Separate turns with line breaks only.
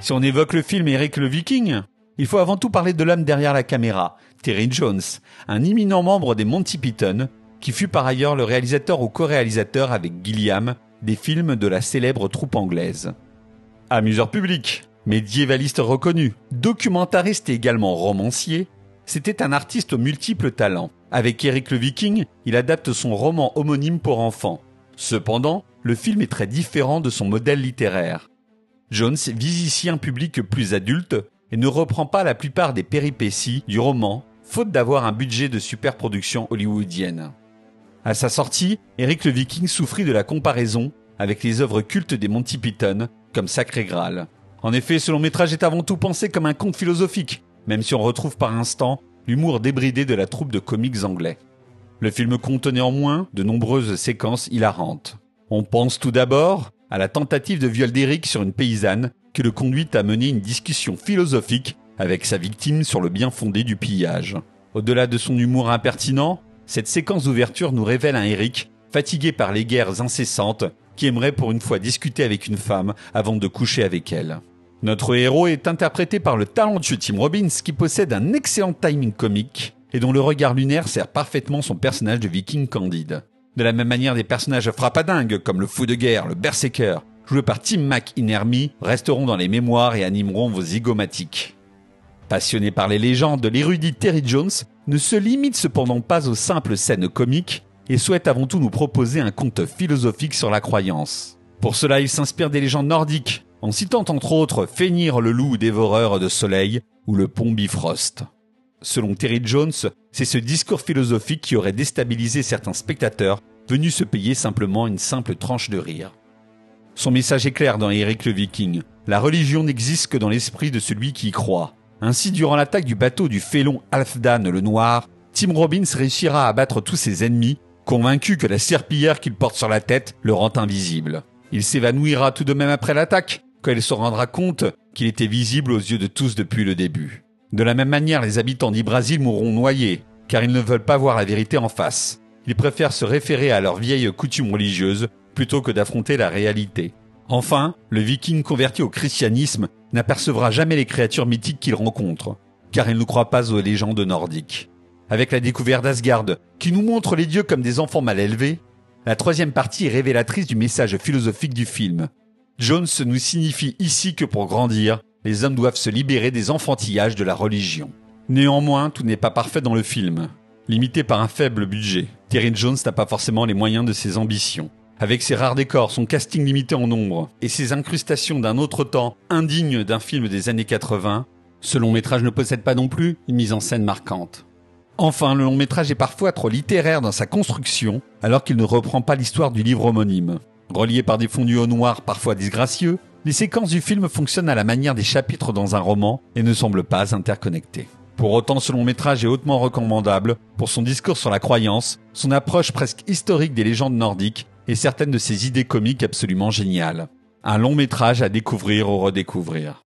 Si on évoque le film Eric le Viking, il faut avant tout parler de l'homme derrière la caméra, Terry Jones, un imminent membre des Monty Python, qui fut par ailleurs le réalisateur ou co-réalisateur avec Gilliam des films de la célèbre troupe anglaise. Amuseur public, médiévaliste reconnu, documentariste et également romancier, c'était un artiste aux multiples talents. Avec Eric le Viking, il adapte son roman homonyme pour enfants. Cependant, le film est très différent de son modèle littéraire. Jones vise ici un public plus adulte et ne reprend pas la plupart des péripéties du roman, faute d'avoir un budget de superproduction hollywoodienne. À sa sortie, Eric le Viking souffrit de la comparaison avec les œuvres cultes des Monty Python, comme Sacré Graal. En effet, ce long métrage est avant tout pensé comme un conte philosophique, même si on retrouve par instant l'humour débridé de la troupe de comiques anglais. Le film compte néanmoins de nombreuses séquences hilarantes. On pense tout d'abord à la tentative de viol d'Eric sur une paysanne qui le conduit à mener une discussion philosophique avec sa victime sur le bien fondé du pillage. Au-delà de son humour impertinent, cette séquence d'ouverture nous révèle un Eric fatigué par les guerres incessantes qui aimerait pour une fois discuter avec une femme avant de coucher avec elle. Notre héros est interprété par le talentueux Tim Robbins qui possède un excellent timing comique et dont le regard lunaire sert parfaitement son personnage de viking candide. De la même manière, des personnages frappadingues comme le fou de guerre, le berserker, joués par Tim McInerney, resteront dans les mémoires et animeront vos zygomatiques. Passionné par les légendes, l'érudit Terry Jones ne se limite cependant pas aux simples scènes comiques et souhaite avant tout nous proposer un conte philosophique sur la croyance. Pour cela, il s'inspire des légendes nordiques, en citant entre autres Fenir le loup dévoreur de soleil ou le pont Bifrost. Selon Terry Jones, c'est ce discours philosophique qui aurait déstabilisé certains spectateurs venus se payer simplement une simple tranche de rire. Son message est clair dans Eric le Viking. La religion n'existe que dans l'esprit de celui qui y croit. Ainsi, durant l'attaque du bateau du félon Alfdan le Noir, Tim Robbins réussira à abattre tous ses ennemis, convaincu que la serpillière qu'il porte sur la tête le rend invisible. Il s'évanouira tout de même après l'attaque, quand il se rendra compte qu'il était visible aux yeux de tous depuis le début. De la même manière, les habitants d'Ibrasil mourront noyés, car ils ne veulent pas voir la vérité en face. Ils préfèrent se référer à leurs vieilles coutumes religieuses plutôt que d'affronter la réalité. Enfin, le viking converti au christianisme n'apercevra jamais les créatures mythiques qu'il rencontre, car il ne croit pas aux légendes nordiques. Avec la découverte d'Asgard, qui nous montre les dieux comme des enfants mal élevés, la troisième partie est révélatrice du message philosophique du film. Jones nous signifie ici que pour grandir, les hommes doivent se libérer des enfantillages de la religion. Néanmoins, tout n'est pas parfait dans le film. Limité par un faible budget, Terry Jones n'a pas forcément les moyens de ses ambitions. Avec ses rares décors, son casting limité en nombre et ses incrustations d'un autre temps indigne d'un film des années 80, ce long métrage ne possède pas non plus une mise en scène marquante. Enfin, le long métrage est parfois trop littéraire dans sa construction, alors qu'il ne reprend pas l'histoire du livre homonyme. Reliés par des fondus au noir parfois disgracieux, les séquences du film fonctionnent à la manière des chapitres dans un roman et ne semblent pas interconnectées. Pour autant, ce long métrage est hautement recommandable pour son discours sur la croyance, son approche presque historique des légendes nordiques et certaines de ses idées comiques absolument géniales. Un long métrage à découvrir ou redécouvrir.